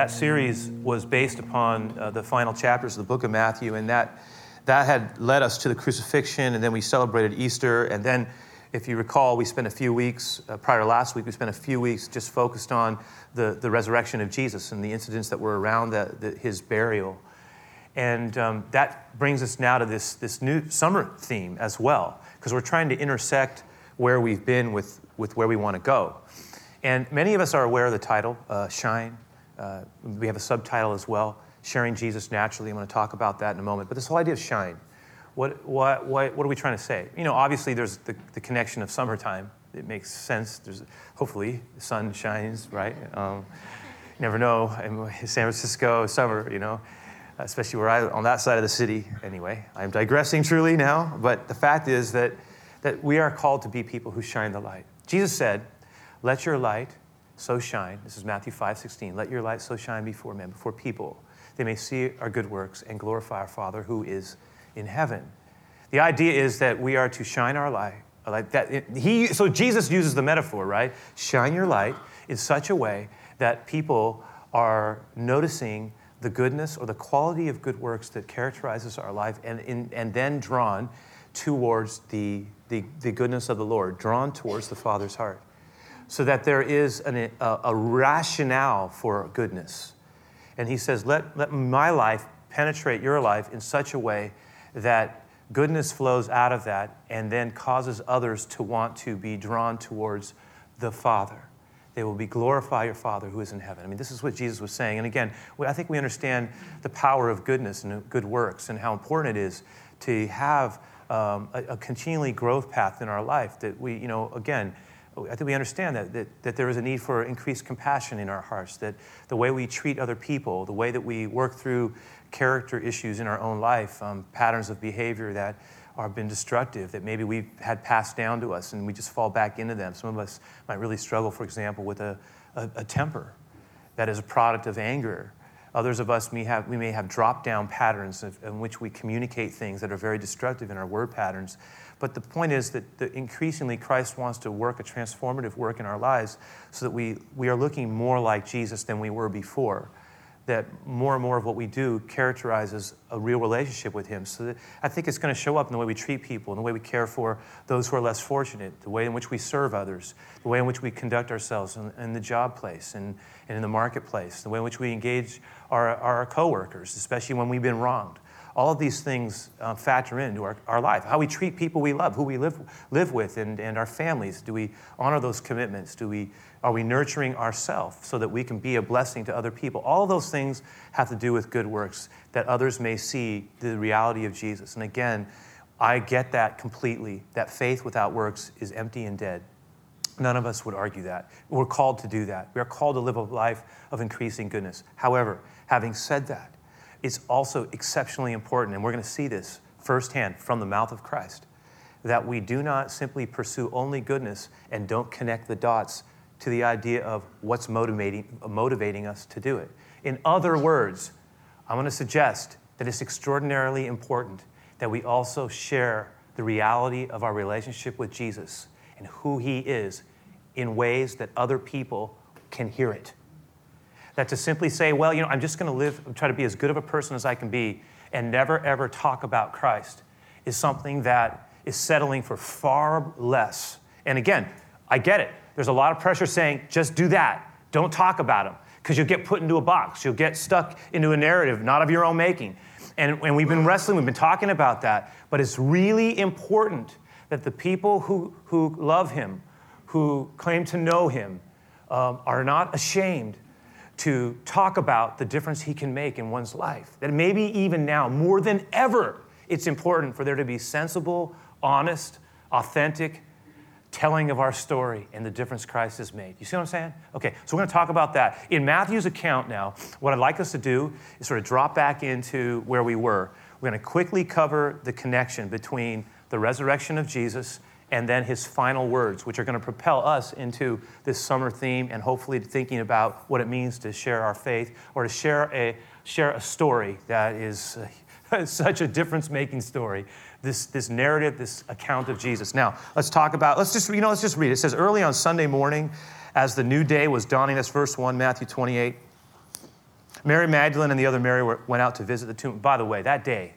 that series was based upon uh, the final chapters of the book of Matthew, and that, that had led us to the crucifixion, and then we celebrated Easter, and then, if you recall, we spent a few weeks, uh, prior to last week, we spent a few weeks just focused on the, the resurrection of Jesus and the incidents that were around the, the, his burial. And um, that brings us now to this, this new summer theme as well, because we're trying to intersect where we've been with, with where we want to go. And many of us are aware of the title, uh, Shine. Uh, we have a subtitle as well, Sharing Jesus Naturally. I'm going to talk about that in a moment. But this whole idea of shine, what, what, what, what are we trying to say? You know, obviously there's the, the connection of summertime. It makes sense. There's, hopefully the sun shines, right? Um, never know. In San Francisco, summer, you know, especially where I, on that side of the city. Anyway, I'm digressing truly now. But the fact is that, that we are called to be people who shine the light. Jesus said, let your light so shine. This is Matthew 5 16. Let your light so shine before men, before people. They may see our good works and glorify our Father who is in heaven. The idea is that we are to shine our light. Like that, he, so Jesus uses the metaphor, right? Shine your light in such a way that people are noticing the goodness or the quality of good works that characterizes our life and, in, and then drawn towards the, the, the goodness of the Lord, drawn towards the Father's heart so that there is an, a, a, rationale for goodness. And he says, let, let my life penetrate your life in such a way that goodness flows out of that and then causes others to want to be drawn towards the Father. They will be glorify your Father who is in heaven. I mean, this is what Jesus was saying. And again, I think we understand the power of goodness and good works and how important it is to have um, a, a continually growth path in our life that we, you know, again, I think we understand that, that, that there is a need for increased compassion in our hearts, that the way we treat other people, the way that we work through character issues in our own life, um, patterns of behavior that have been destructive, that maybe we've had passed down to us and we just fall back into them. Some of us might really struggle, for example, with a, a, a temper that is a product of anger. Others of us may have, we may have drop down patterns in which we communicate things that are very destructive in our word patterns but the point is that increasingly Christ wants to work a transformative work in our lives so that we, we are looking more like Jesus than we were before. That more and more of what we do characterizes a real relationship with Him. So I think it's going to show up in the way we treat people, in the way we care for those who are less fortunate, the way in which we serve others, the way in which we conduct ourselves in, in the job place and, and in the marketplace, the way in which we engage our, our coworkers, especially when we've been wronged all of these things uh, factor into our, our life. How we treat people we love, who we live, live with, and, and our families. Do we honor those commitments? Do we, are we nurturing ourselves so that we can be a blessing to other people? All of those things have to do with good works, that others may see the reality of Jesus. And again, I get that completely, that faith without works is empty and dead. None of us would argue that. We're called to do that. We are called to live a life of increasing goodness. However, having said that, it's also exceptionally important, and we're going to see this firsthand from the mouth of Christ, that we do not simply pursue only goodness and don't connect the dots to the idea of what's motivating, motivating us to do it. In other words, I want to suggest that it's extraordinarily important that we also share the reality of our relationship with Jesus and who he is in ways that other people can hear it. That to simply say, well, you know, I'm just going to live, try to be as good of a person as I can be, and never ever talk about Christ is something that is settling for far less. And again, I get it. There's a lot of pressure saying, just do that. Don't talk about him, because you'll get put into a box. You'll get stuck into a narrative not of your own making. And, and we've been wrestling, we've been talking about that. But it's really important that the people who, who love him, who claim to know him, um, are not ashamed to talk about the difference he can make in one's life. That maybe even now, more than ever, it's important for there to be sensible, honest, authentic telling of our story and the difference Christ has made. You see what I'm saying? Okay, so we're going to talk about that. In Matthew's account now, what I'd like us to do is sort of drop back into where we were. We're going to quickly cover the connection between the resurrection of Jesus and then his final words, which are going to propel us into this summer theme and hopefully thinking about what it means to share our faith or to share a, share a story that is uh, such a difference making story. This, this narrative, this account of Jesus. Now, let's talk about, let's just, you know, let's just read. It says, early on Sunday morning, as the new day was dawning. That's verse 1, Matthew 28. Mary Magdalene and the other Mary were, went out to visit the tomb. By the way, that day,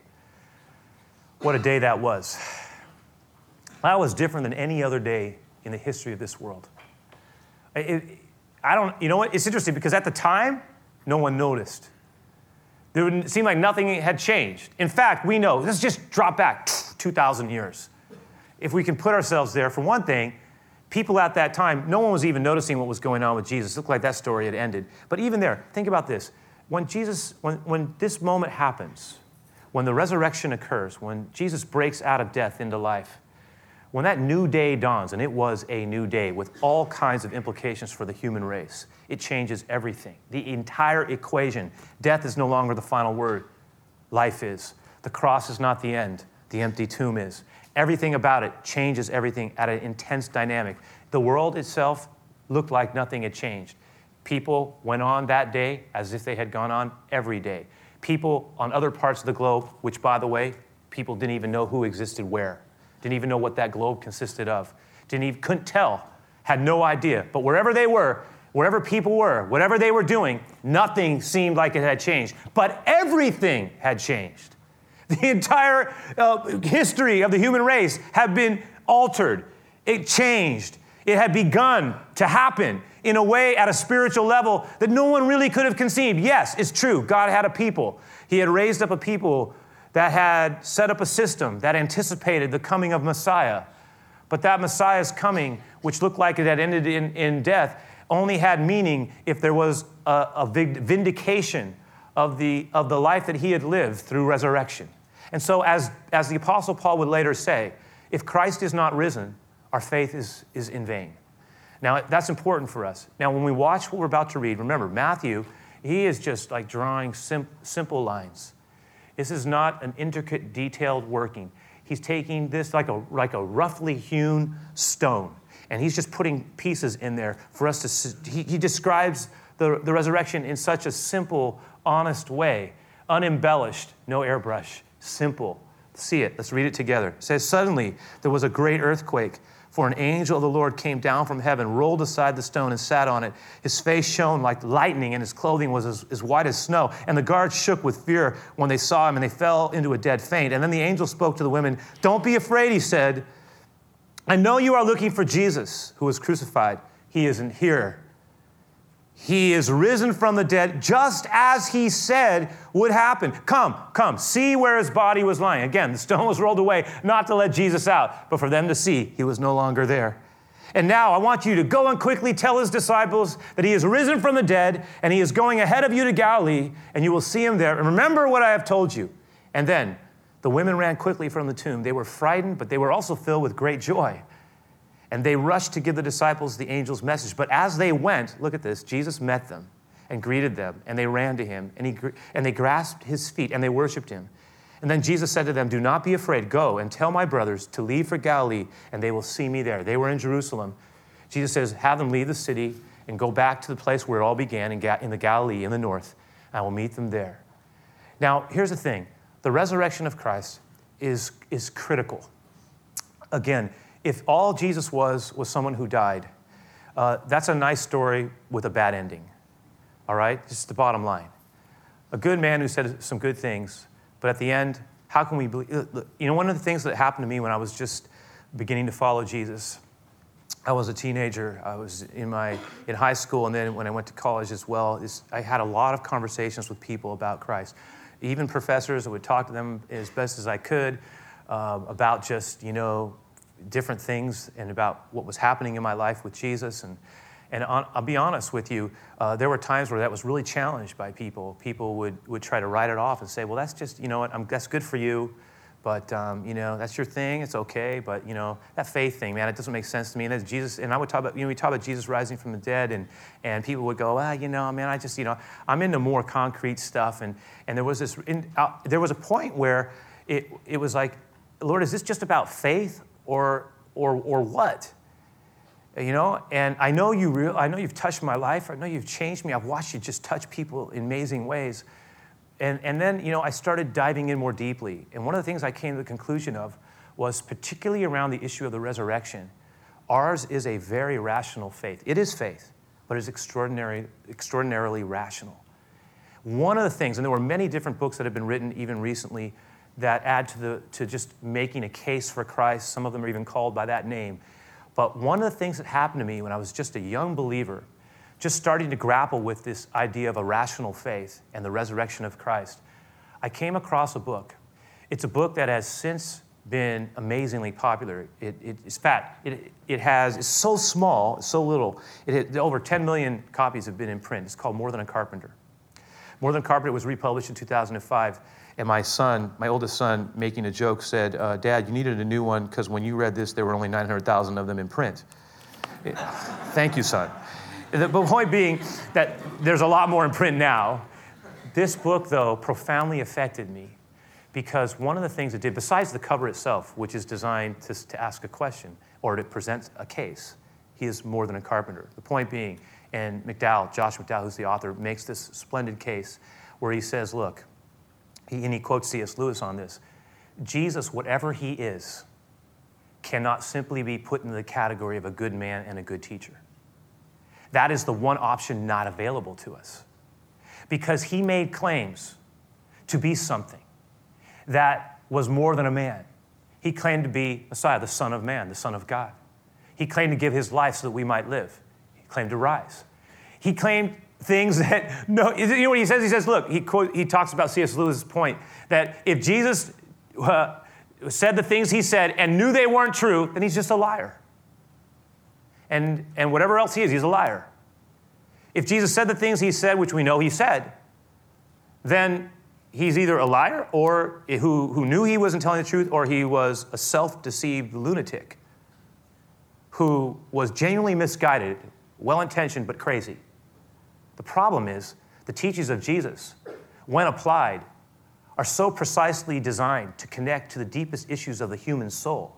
what a day that was. That was different than any other day in the history of this world. It, I don't, you know what? It's interesting because at the time, no one noticed. It would seem like nothing had changed. In fact, we know, let's just drop back 2,000 years. If we can put ourselves there, for one thing, people at that time, no one was even noticing what was going on with Jesus. It looked like that story had ended. But even there, think about this. When Jesus, when, when this moment happens, when the resurrection occurs, when Jesus breaks out of death into life, when that new day dawns, and it was a new day with all kinds of implications for the human race, it changes everything. The entire equation. Death is no longer the final word, life is. The cross is not the end, the empty tomb is. Everything about it changes everything at an intense dynamic. The world itself looked like nothing had changed. People went on that day as if they had gone on every day. People on other parts of the globe, which, by the way, people didn't even know who existed where didn't even know what that globe consisted of, didn't even, couldn't tell, had no idea. But wherever they were, wherever people were, whatever they were doing, nothing seemed like it had changed. But everything had changed. The entire uh, history of the human race had been altered. It changed. It had begun to happen in a way at a spiritual level that no one really could have conceived. Yes, it's true. God had a people. He had raised up a people that had set up a system that anticipated the coming of Messiah. But that Messiah's coming, which looked like it had ended in, in death, only had meaning if there was a, a vindication of the, of the life that he had lived through resurrection. And so, as, as the Apostle Paul would later say, if Christ is not risen, our faith is, is in vain. Now, that's important for us. Now, when we watch what we're about to read, remember, Matthew, he is just like drawing sim- simple lines. This is not an intricate, detailed working. He's taking this like a, like a roughly hewn stone, and he's just putting pieces in there for us to. He, he describes the, the resurrection in such a simple, honest way, unembellished, no airbrush, simple. See it. Let's read it together. It says, Suddenly there was a great earthquake for an angel of the Lord came down from heaven, rolled aside the stone, and sat on it. His face shone like lightning, and his clothing was as, as, white as snow. And the guards shook with fear when they saw him, and they fell into a dead faint. And then the angel spoke to the women Don't be afraid, he said. I know you are looking for Jesus, who was crucified. He isn't here. He is risen from the dead, just as he said would happen. Come, come, see where his body was lying. Again, the stone was rolled away, not to let Jesus out, but for them to see he was no longer there. And now I want you to go and quickly tell his disciples that he is risen from the dead and he is going ahead of you to Galilee, and you will see him there. And remember what I have told you. And then the women ran quickly from the tomb. They were frightened, but they were also filled with great joy. And they rushed to give the disciples the angel's message. But as they went, look at this, Jesus met them and greeted them, and they ran to him, and, he, and they grasped his feet, and they worshiped him. And then Jesus said to them, Do not be afraid. Go and tell my brothers to leave for Galilee, and they will see me there. They were in Jerusalem. Jesus says, Have them leave the city and go back to the place where it all began in, the Galilee in the north. I will meet them there. Now, here's the thing the resurrection of Christ is, is critical. Again, if all Jesus was was someone who died, uh, that's a nice story with a bad ending. All right? Just the bottom line. A good man who said some good things, but at the end, how can we believe? You know, one of the things that happened to me when I was just beginning to follow Jesus, I was a teenager. I was in my in high school, and then when I went to college as well, I had a lot of conversations with people about Christ. Even professors, I would talk to them as best as I could uh, about just you know different things and about what was happening in my life with Jesus. And, and on, I'll be honest with you, uh, there were times where that was really challenged by people. People would, would try to write it off and say, well, that's just, you know what, I'm, that's good for you. But, um, you know, that's your thing, it's okay. But, you know, that faith thing, man, it doesn't make sense to me. And Jesus, and I would talk about, you know, we talk about Jesus rising from the dead, and, and people would go, well, you know, man, I just, you know, I'm into more concrete stuff. And, and there was this, in, uh, there was a point where it, it was like, Lord, is this just about faith or, or, or what? You know, and I know you real, I know you've touched my life. I know you've changed me. I've watched you just touch people in amazing ways. And, and then, you know, I started diving in more deeply. And one of the things I came to the conclusion of was particularly around the issue of the resurrection. Ours is a very rational faith. It is faith, but it's extraordinary, extraordinarily rational. One of the things, and there were many different books that have been written even recently that add to, the, to just making a case for Christ. Some of them are even called by that name. But one of the things that happened to me when I was just a young believer, just starting to grapple with this idea of a rational faith and the resurrection of Christ, I came across a book. It's a book that has since been amazingly popular. It, it, it's fat. It, it has, it's so small, so little. It, over 10 million copies have been in print. It's called More Than a Carpenter. More Than a Carpenter was republished in 2005. And my son, my oldest son, making a joke, said, uh, Dad, you needed a new one because when you read this, there were only 900,000 of them in print. Thank you, son. The point being that there's a lot more in print now. This book, though, profoundly affected me because one of the things it did, besides the cover itself, which is designed to, to ask a question or to present a case, he is more than a carpenter. The point being, and McDowell, Josh McDowell, who's the author, makes this splendid case where he says, look, he, and he quotes C.S. Lewis on this Jesus, whatever he is, cannot simply be put into the category of a good man and a good teacher. That is the one option not available to us. Because he made claims to be something that was more than a man. He claimed to be Messiah, the Son of Man, the Son of God. He claimed to give his life so that we might live. He claimed to rise. He claimed things that, no, you know what he says? He says, look, he, quote, he talks about C.S. Lewis's point that if Jesus uh, said the things he said and knew they weren't true, then he's just a liar. And, and whatever else he is, he's a liar. If Jesus said the things he said, which we know he said, then he's either a liar or who, who knew he wasn't telling the truth, or he was a self deceived lunatic who was genuinely misguided, well intentioned, but crazy. The problem is the teachings of Jesus, when applied, are so precisely designed to connect to the deepest issues of the human soul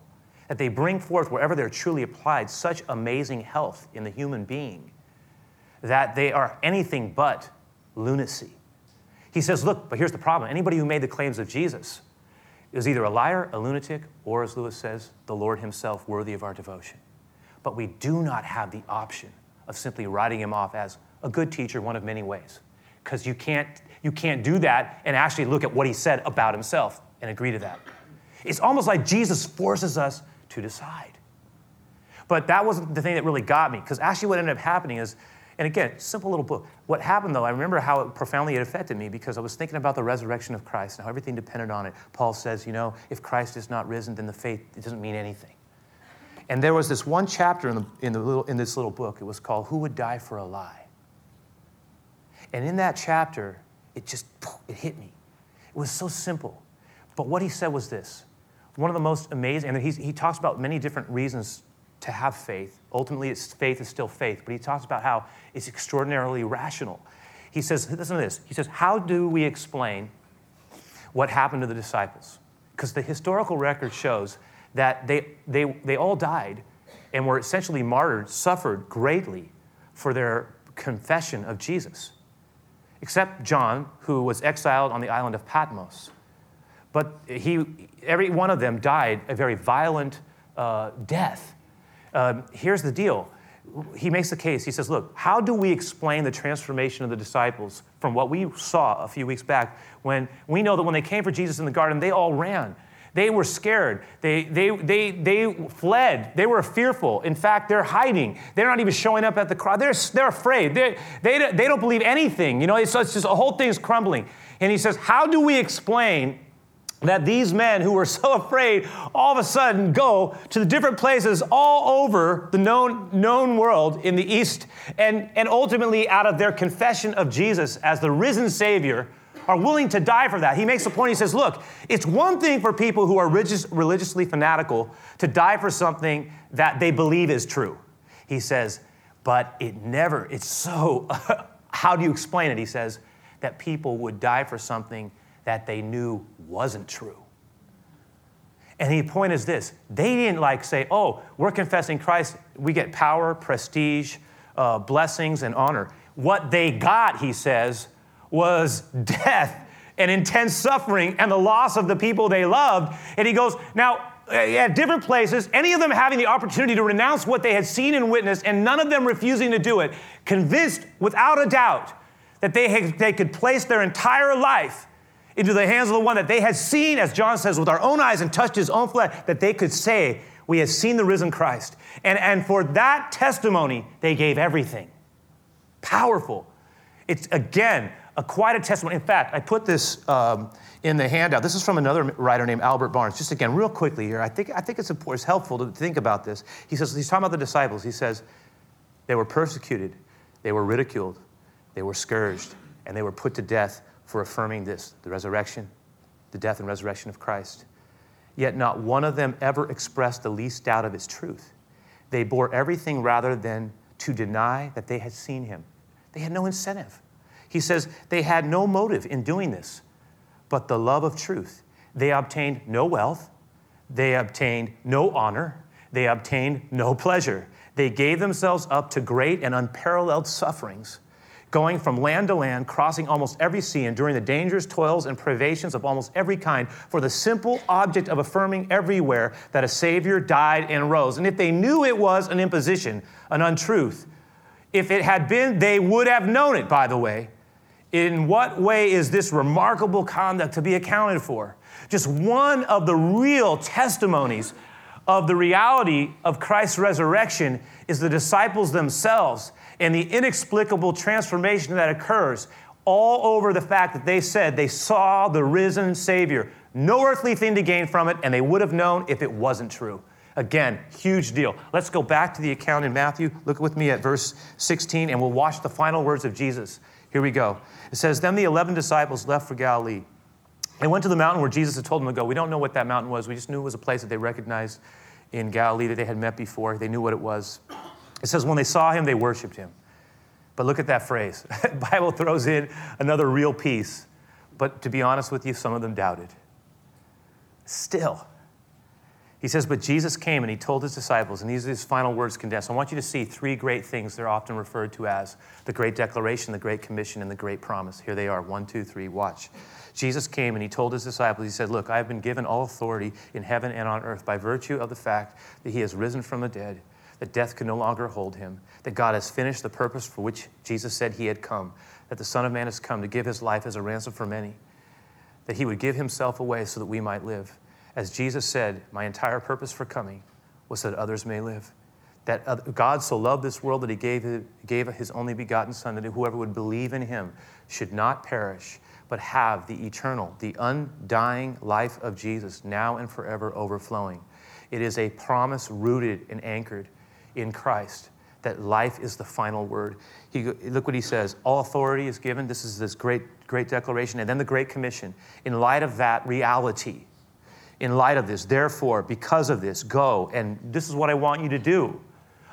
that they bring forth, wherever they're truly applied, such amazing health in the human being that they are anything but lunacy. He says, Look, but here's the problem anybody who made the claims of Jesus is either a liar, a lunatic, or, as Lewis says, the Lord Himself worthy of our devotion. But we do not have the option of simply writing Him off as a good teacher, one of many ways. Because you can't, you can't do that and actually look at what he said about himself and agree to that. It's almost like Jesus forces us to decide. But that wasn't the thing that really got me, because actually what ended up happening is, and again, simple little book. What happened though, I remember how it profoundly it affected me because I was thinking about the resurrection of Christ and how everything depended on it. Paul says, you know, if Christ is not risen, then the faith it doesn't mean anything. And there was this one chapter in, the, in, the little, in this little book. It was called Who Would Die for a Lie? And in that chapter, it just it hit me. It was so simple. But what he said was this one of the most amazing, and he talks about many different reasons to have faith. Ultimately, faith is still faith, but he talks about how it's extraordinarily rational. He says, listen to this. He says, How do we explain what happened to the disciples? Because the historical record shows that they, they, they all died and were essentially martyred, suffered greatly for their confession of Jesus except John, who was exiled on the island of Patmos. But he, every one of them died a very violent uh, death. Uh, here's the deal. He makes the case. He says, Look, how do we explain the transformation of the disciples from what we saw a few weeks back when we know that when they came for Jesus in the garden, they all ran? They were scared. They, they, they, they fled. They were fearful. In fact, they're hiding. They're not even showing up at the crowd. They're, they're afraid. They, they, they don't believe anything. You know, it's, it's just the whole thing is crumbling. And he says, How do we explain that these men who were so afraid all of a sudden go to the different places all over the known, known world in the East and, and ultimately out of their confession of Jesus as the risen Savior? Are willing to die for that. He makes a point. He says, Look, it's one thing for people who are religious, religiously fanatical to die for something that they believe is true. He says, But it never, it's so, how do you explain it? He says, that people would die for something that they knew wasn't true. And the point is this they didn't like say, oh, we're confessing Christ, we get power, prestige, uh, blessings, and honor. What they got, he says, was death and intense suffering and the loss of the people they loved. And he goes, Now, eh, at different places, any of them having the opportunity to renounce what they had seen and witnessed, and none of them refusing to do it, convinced without a doubt that they, had, they could place their entire life into the hands of the one that they had seen, as John says, with our own eyes and touched his own flesh, that they could say, We have seen the risen Christ. And, and for that testimony, they gave everything. Powerful. It's again a quite a testimony. In fact, I put this um, in the handout. This is from another writer named Albert Barnes. Just again, real quickly here. I think I think it's, it's helpful to think about this. He says he's talking about the disciples. He says they were persecuted, they were ridiculed, they were scourged, and they were put to death for affirming this: the resurrection, the death and resurrection of Christ. Yet not one of them ever expressed the least doubt of its truth. They bore everything rather than to deny that they had seen him. They had no incentive. He says they had no motive in doing this, but the love of truth. They obtained no wealth, they obtained no honor, they obtained no pleasure. They gave themselves up to great and unparalleled sufferings, going from land to land, crossing almost every sea, enduring the dangers, toils, and privations of almost every kind for the simple object of affirming everywhere that a Savior died and rose. And if they knew it was an imposition, an untruth, if it had been, they would have known it, by the way. In what way is this remarkable conduct to be accounted for? Just one of the real testimonies of the reality of Christ's resurrection is the disciples themselves and the inexplicable transformation that occurs all over the fact that they said they saw the risen Savior. No earthly thing to gain from it, and they would have known if it wasn't true. Again, huge deal. Let's go back to the account in Matthew. Look with me at verse 16, and we'll watch the final words of Jesus. Here we go. It says, Then the 11 disciples left for Galilee. They went to the mountain where Jesus had told them to go. We don't know what that mountain was. We just knew it was a place that they recognized in Galilee that they had met before. They knew what it was. It says, When they saw him, they worshiped him. But look at that phrase. the Bible throws in another real piece. But to be honest with you, some of them doubted. Still, he says, But Jesus came and he told his disciples, and these are his final words condensed. I want you to see three great things they're often referred to as the Great Declaration, the Great Commission, and the Great Promise. Here they are one, two, three, watch. Jesus came and he told his disciples, He said, Look, I have been given all authority in heaven and on earth by virtue of the fact that he has risen from the dead, that death can no longer hold him, that God has finished the purpose for which Jesus said he had come, that the Son of Man has come to give his life as a ransom for many, that he would give himself away so that we might live. As Jesus said, my entire purpose for coming was that others may live. That God so loved this world that he gave, gave his only begotten Son, that whoever would believe in him should not perish, but have the eternal, the undying life of Jesus now and forever overflowing. It is a promise rooted and anchored in Christ that life is the final word. He, look what he says all authority is given. This is this great, great declaration. And then the Great Commission. In light of that reality, in light of this. Therefore, because of this, go. And this is what I want you to do.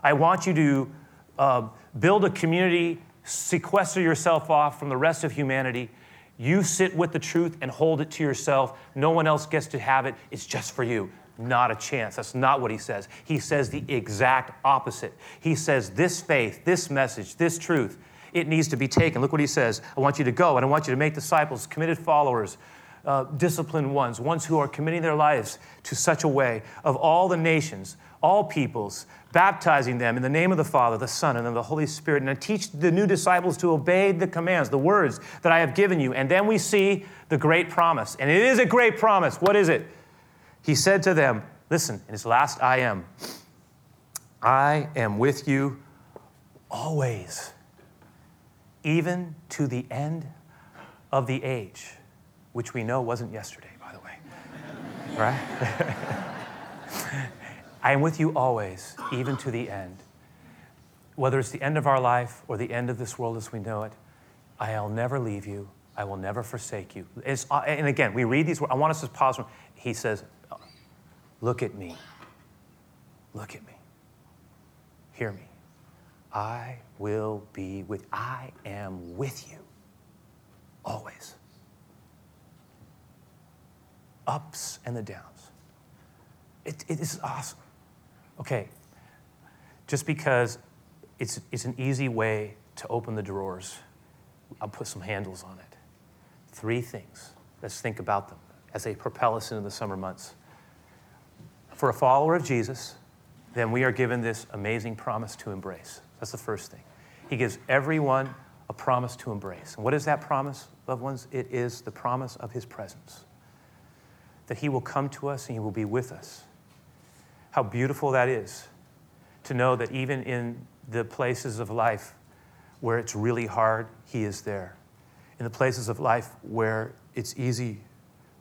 I want you to uh, build a community, sequester yourself off from the rest of humanity. You sit with the truth and hold it to yourself. No one else gets to have it. It's just for you. Not a chance. That's not what he says. He says the exact opposite. He says this faith, this message, this truth, it needs to be taken. Look what he says. I want you to go and I want you to make disciples, committed followers uh, disciplined ones, ones who are committing their lives to such a way of all the nations, all peoples, baptizing them in the name of the Father, the Son, and the Holy Spirit, and I teach the new disciples to obey the commands, the words that I have given you. And then we see the great promise. And it is a great promise. What is it? He said to them, Listen, in his last I am, I am with you always, even to the end of the age which we know wasn't yesterday, by the way. right? I am with you always, even to the end. Whether it's the end of our life or the end of this world as we know it, I'll never leave you. I will never forsake you. It's, uh, and again, we read these words. I want us to pause. He says, Look at me. Look at me. Hear me. I will be with I am with you always ups and the downs. It, it is awesome. Okay, just because it's, it's an easy way to open the drawers, I'll put some handles on it. Three things. Let's think about them as they propel us into the summer months. for a follower of Jesus, then we are given this amazing promise to embrace. That's the first thing. He gives everyone a promise to embrace. And what is that promise, loved ones? It is the promise of His presence. That He will come to us and He will be with us. How beautiful that is to know that even in the places of life where it's really hard, He is there. In the places of life where it's easy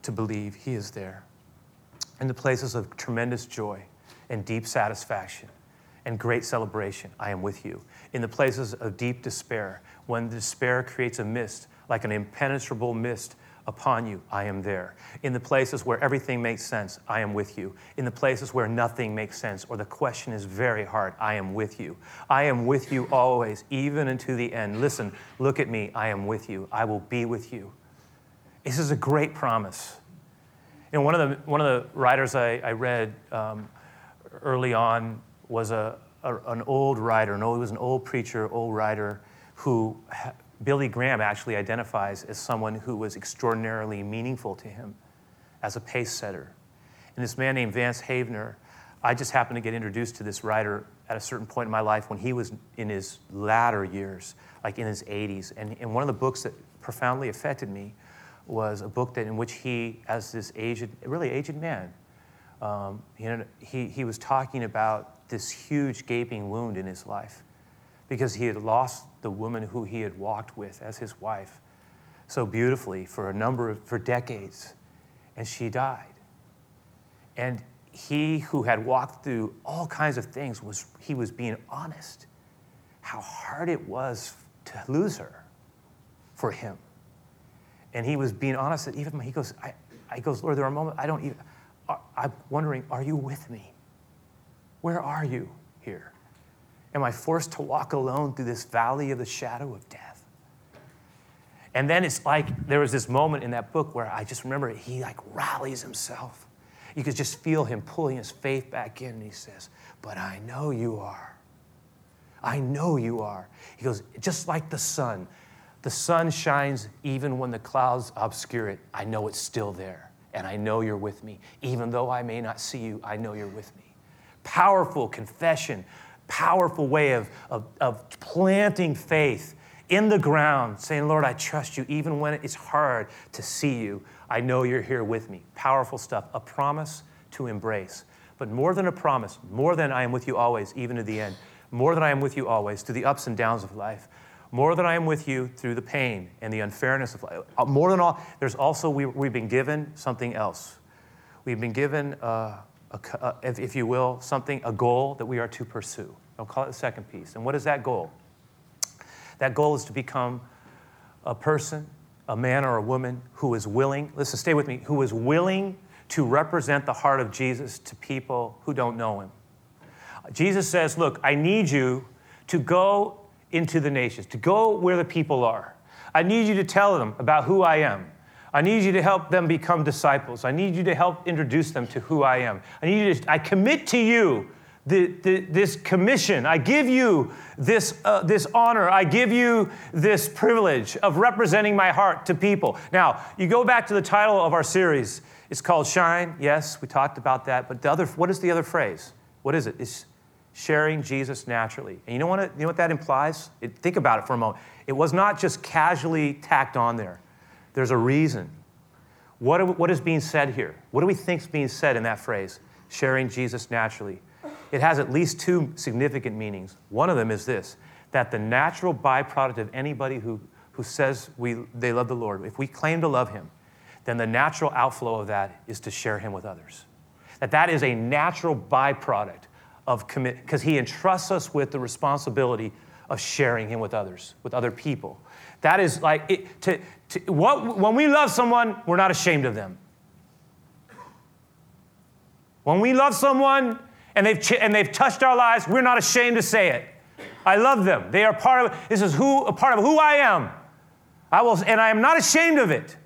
to believe, He is there. In the places of tremendous joy and deep satisfaction and great celebration, I am with you. In the places of deep despair, when despair creates a mist, like an impenetrable mist upon you, I am there. In the places where everything makes sense, I am with you. In the places where nothing makes sense or the question is very hard, I am with you. I am with you always, even unto the end. Listen, look at me. I am with you. I will be with you. This is a great promise. You know, one of the, one of the writers I, I read um, early on was a, a, an old writer, no, he was an old preacher, old writer who Billy Graham actually identifies as someone who was extraordinarily meaningful to him as a pace setter. And this man named Vance Havner, I just happened to get introduced to this writer at a certain point in my life when he was in his latter years, like in his 80s. And, and one of the books that profoundly affected me was a book that in which he, as this aged, really aged man, um, you he, he was talking about this huge gaping wound in his life because he had lost the woman who he had walked with as his wife so beautifully for a number of for decades and she died. And he who had walked through all kinds of things was he was being honest how hard it was to lose her for him. And he was being honest that even he goes i, I goes lord there are moments i don't even i'm wondering are you with me? Where are you here Am I forced to walk alone through this valley of the shadow of death? And then it's like there was this moment in that book where I just remember he like rallies himself. You could just feel him pulling his faith back in, and he says, But I know you are. I know you are. He goes, just like the sun. The sun shines even when the clouds obscure it. I know it's still there, and I know you're with me. Even though I may not see you, I know you're with me. Powerful confession powerful way of, of, of planting faith in the ground, saying, Lord, I trust you even when it's hard to see you. I know you're here with me. Powerful stuff. A promise to embrace. But more than a promise, more than I am with you always, even to the end, more than I am with you always through the ups and downs of life, more than I am with you through the pain and the unfairness of life, uh, more than all, there's also, we, have been given something else. We've been given, uh, a, if, if you will, something, a goal that we are to pursue. I'll call it the second piece. And what is that goal? That goal is to become a person, a man or a woman who is willing, listen, stay with me, who is willing to represent the heart of Jesus to people who don't know him. Jesus says, Look, I need you to go into the nations, to go where the people are. I need you to tell them about who I am. I need you to help them become disciples. I need you to help introduce them to who I am. I need you to, I commit to you the, the, this commission. I give you this, uh, this honor. I give you this privilege of representing my heart to people. Now, you go back to the title of our series. It's called Shine. Yes, we talked about that. But the other, what is the other phrase? What is it? It's sharing Jesus naturally. And you know what, it, you know what that implies? It, think about it for a moment. It was not just casually tacked on there, there's a reason. What, what is being said here? What do we think is being said in that phrase? Sharing Jesus naturally it has at least two significant meanings. One of them is this that the natural byproduct of anybody who, who says we, they love the Lord, if we claim to love Him, then the natural outflow of that is to share Him with others. That that is a natural byproduct of commit, because He entrusts us with the responsibility of sharing Him with others, with other people. That is like, it, to, to, what, when we love someone, we're not ashamed of them. When we love someone, and they've, ch- and they've touched our lives, we're not ashamed to say it. I love them. They are part of this is who a part of who I am. I will, and I am not ashamed of it.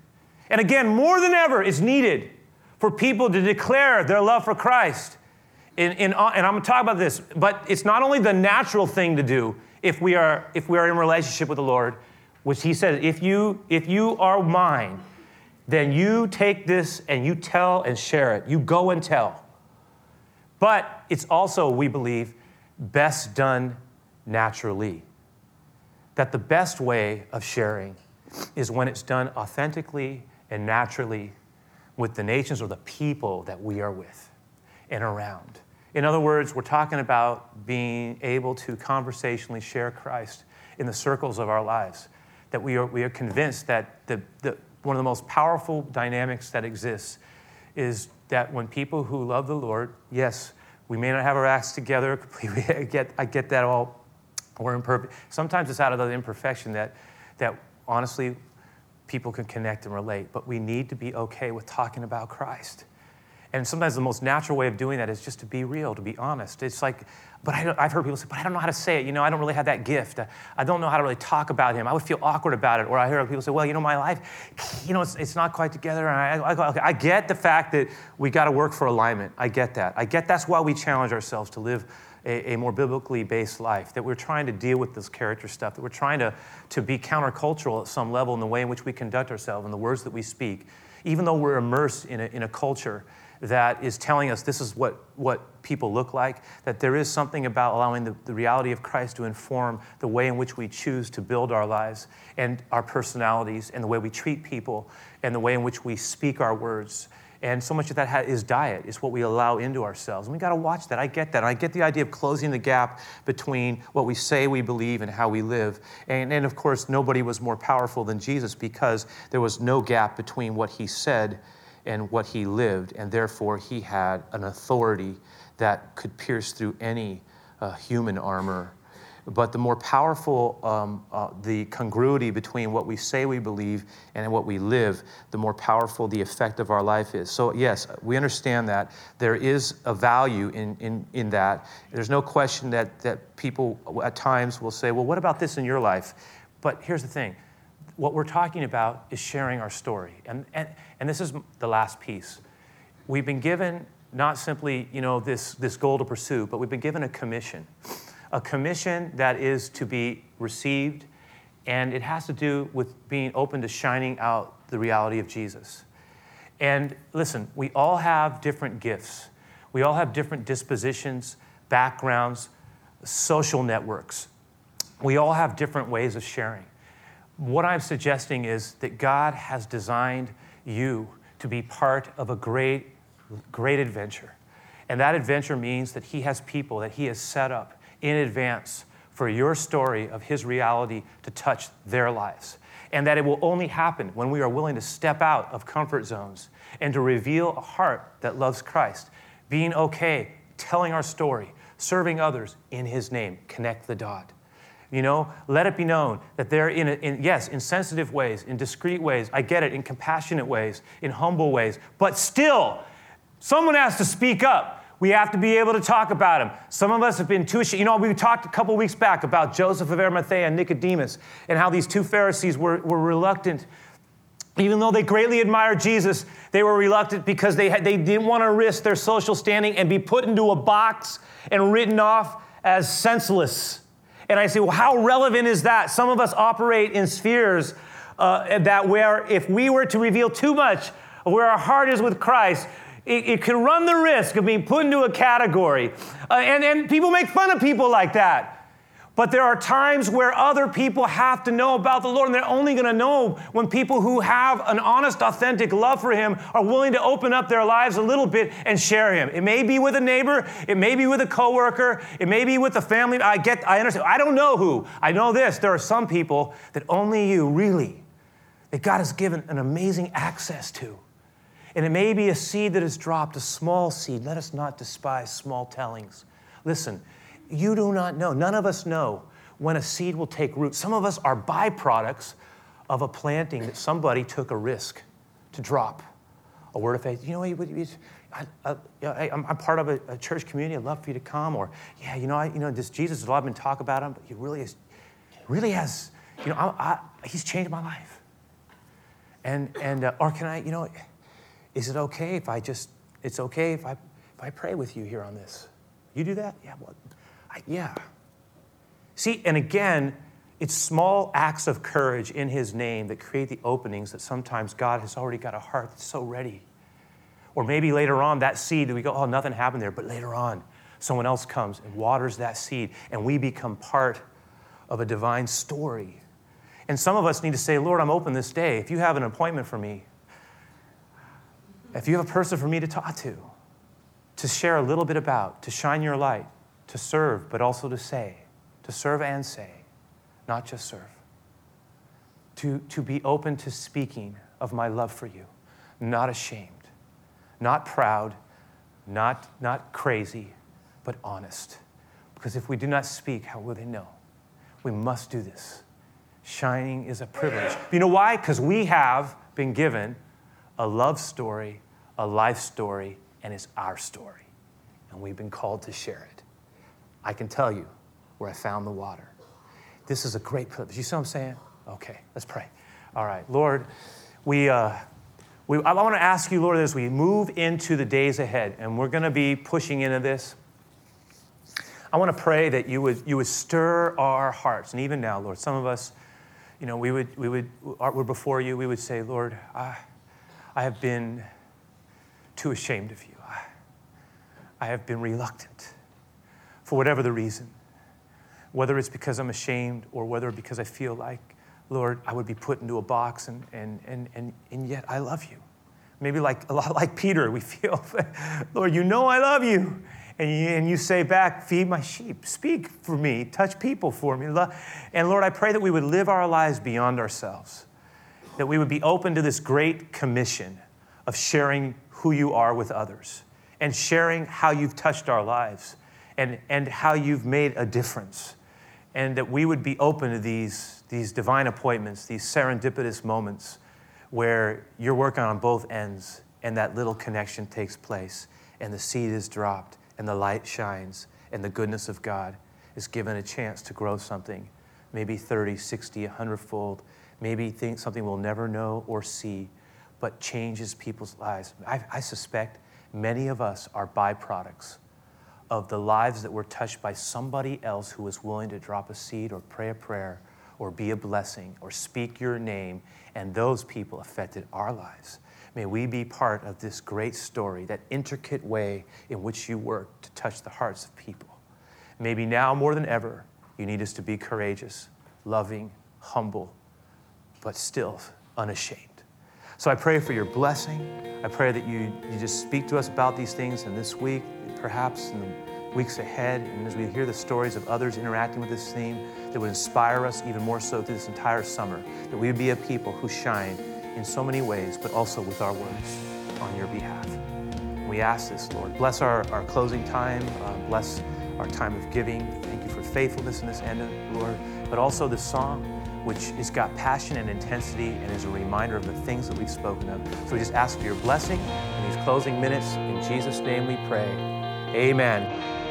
And again, more than ever, it's needed for people to declare their love for Christ. In, in, and I'm going to talk about this, but it's not only the natural thing to do if we are if we are in relationship with the Lord, which He said, if you if you are mine, then you take this and you tell and share it. You go and tell. But it's also, we believe, best done naturally. That the best way of sharing is when it's done authentically and naturally with the nations or the people that we are with and around. In other words, we're talking about being able to conversationally share Christ in the circles of our lives. That we are, we are convinced that the, the, one of the most powerful dynamics that exists is that when people who love the Lord, yes, we may not have our acts together completely. I get, I get that all. We're imperfect. Sometimes it's out of the imperfection that, that honestly people can connect and relate. But we need to be okay with talking about Christ. And sometimes the most natural way of doing that is just to be real, to be honest. It's like, but I have heard people say, but I don't know how to say it. You know, I don't really have that gift. I don't know how to really talk about him. I would feel awkward about it. Or I hear people say, well, you know, my life, you know, it's, it's not quite together. And I, I, okay, I get the fact that we got to work for alignment. I get that. I get that's why we challenge ourselves to live a, a, more biblically based life, that we're trying to deal with this character stuff, that we're trying to, to be countercultural at some level in the way in which we conduct ourselves and the words that we speak, even though we're immersed in a, in a culture that is telling us this is what, what people look like, that there is something about allowing the, the reality of Christ to inform the way in which we choose to build our lives and our personalities and the way we treat people and the way in which we speak our words. And so much of that is diet, is what we allow into ourselves. And we got to watch that. I get that. I get the idea of closing the gap between what we say we believe and how we live. And, and of course, nobody was more powerful than Jesus because there was no gap between what he said and what he lived, and therefore he had an authority that could pierce through any uh, human armor. But the more powerful um, uh, the congruity between what we say we believe and what we live, the more powerful the effect of our life is. So, yes, we understand that there is a value in, in, in that. There's no question that, that people at times will say, well, what about this in your life? But here's the thing what we're talking about is sharing our story. And, and, and this is the last piece. We've been given not simply, you know, this, this goal to pursue, but we've been given a commission. A commission that is to be received, and it has to do with being open to shining out the reality of Jesus. And listen, we all have different gifts. We all have different dispositions, backgrounds, social networks. We all have different ways of sharing. What I'm suggesting is that God has designed you to be part of a great, great adventure. And that adventure means that He has people that He has set up in advance for your story of His reality to touch their lives. And that it will only happen when we are willing to step out of comfort zones and to reveal a heart that loves Christ, being okay, telling our story, serving others in His name. Connect the dot. You know, let it be known that they're in, a, in, yes, in sensitive ways, in discreet ways, I get it, in compassionate ways, in humble ways, but still, someone has to speak up. We have to be able to talk about him. Some of us have been too, you know, we talked a couple weeks back about Joseph of Arimathea and Nicodemus and how these two Pharisees were, were reluctant. Even though they greatly admired Jesus, they were reluctant because they, had, they didn't want to risk their social standing and be put into a box and written off as senseless. And I say, well, how relevant is that? Some of us operate in spheres uh, that where if we were to reveal too much of where our heart is with Christ, it, it could run the risk of being put into a category. Uh, and, and people make fun of people like that. But there are times where other people have to know about the Lord, and they're only going to know when people who have an honest, authentic love for Him are willing to open up their lives a little bit and share Him. It may be with a neighbor, it may be with a coworker, it may be with a family. I get, I understand. I don't know who. I know this. There are some people that only you really, that God has given an amazing access to. And it may be a seed that is dropped, a small seed. Let us not despise small tellings. Listen, you do not know. None of us know when a seed will take root. Some of us are byproducts of a planting that somebody took a risk to drop a word of faith. You know, I, am part of a, a, church community. I'd love for you to come. Or, yeah, you know, I, you know, this Jesus, a lot been talk about him, but he really is, really has, you know, I, he's changed my life. And, and uh, or can I, you know, is it okay if I just, it's okay if I, if I pray with you here on this? You do that? Yeah, well, I, yeah. See, and again, it's small acts of courage in His name that create the openings that sometimes God has already got a heart that's so ready. Or maybe later on, that seed, that we go, oh, nothing happened there. But later on, someone else comes and waters that seed, and we become part of a divine story. And some of us need to say, Lord, I'm open this day. If you have an appointment for me, if you have a person for me to talk to, to share a little bit about, to shine your light, to serve, but also to say, to serve and say, not just serve. To, to be open to speaking of my love for you, not ashamed, not proud, not, not crazy, but honest. Because if we do not speak, how will they know? We must do this. Shining is a privilege. You know why? Because we have been given a love story, a life story, and it's our story. And we've been called to share it. I can tell you where I found the water. This is a great privilege. You see what I'm saying? Okay, let's pray. All right, Lord, we, uh, we, I want to ask you, Lord, as we move into the days ahead, and we're going to be pushing into this. I want to pray that you would, you would stir our hearts. And even now, Lord, some of us, you know, we would, we would, we're before you, we would say, Lord, I, I have been too ashamed of you. I, I have been reluctant for whatever the reason, whether it's because I'm ashamed or whether because I feel like, Lord, I would be put into a box and, and, and, and, and yet I love you. Maybe like a lot like Peter, we feel, Lord, you know I love you. And you, and you say back, feed my sheep, speak for me, touch people for me. And Lord, I pray that we would live our lives beyond ourselves, that we would be open to this great commission of sharing who you are with others and sharing how you've touched our lives and, and how you've made a difference. And that we would be open to these, these divine appointments, these serendipitous moments where you're working on both ends and that little connection takes place and the seed is dropped and the light shines and the goodness of God is given a chance to grow something, maybe 30, 60, 100 fold, maybe think something we'll never know or see, but changes people's lives. I, I suspect many of us are byproducts of the lives that were touched by somebody else who was willing to drop a seed or pray a prayer or be a blessing or speak your name, and those people affected our lives. May we be part of this great story, that intricate way in which you work to touch the hearts of people. Maybe now more than ever, you need us to be courageous, loving, humble, but still unashamed. So I pray for your blessing. I pray that you, you just speak to us about these things in this week, perhaps in the weeks ahead, and as we hear the stories of others interacting with this theme, that would inspire us even more so through this entire summer, that we would be a people who shine in so many ways, but also with our words on your behalf. We ask this, Lord. Bless our, our closing time. Uh, bless our time of giving. Thank you for faithfulness in this end, Lord. But also this song, which has got passion and intensity and is a reminder of the things that we've spoken of. So we just ask for your blessing in these closing minutes. In Jesus' name we pray. Amen.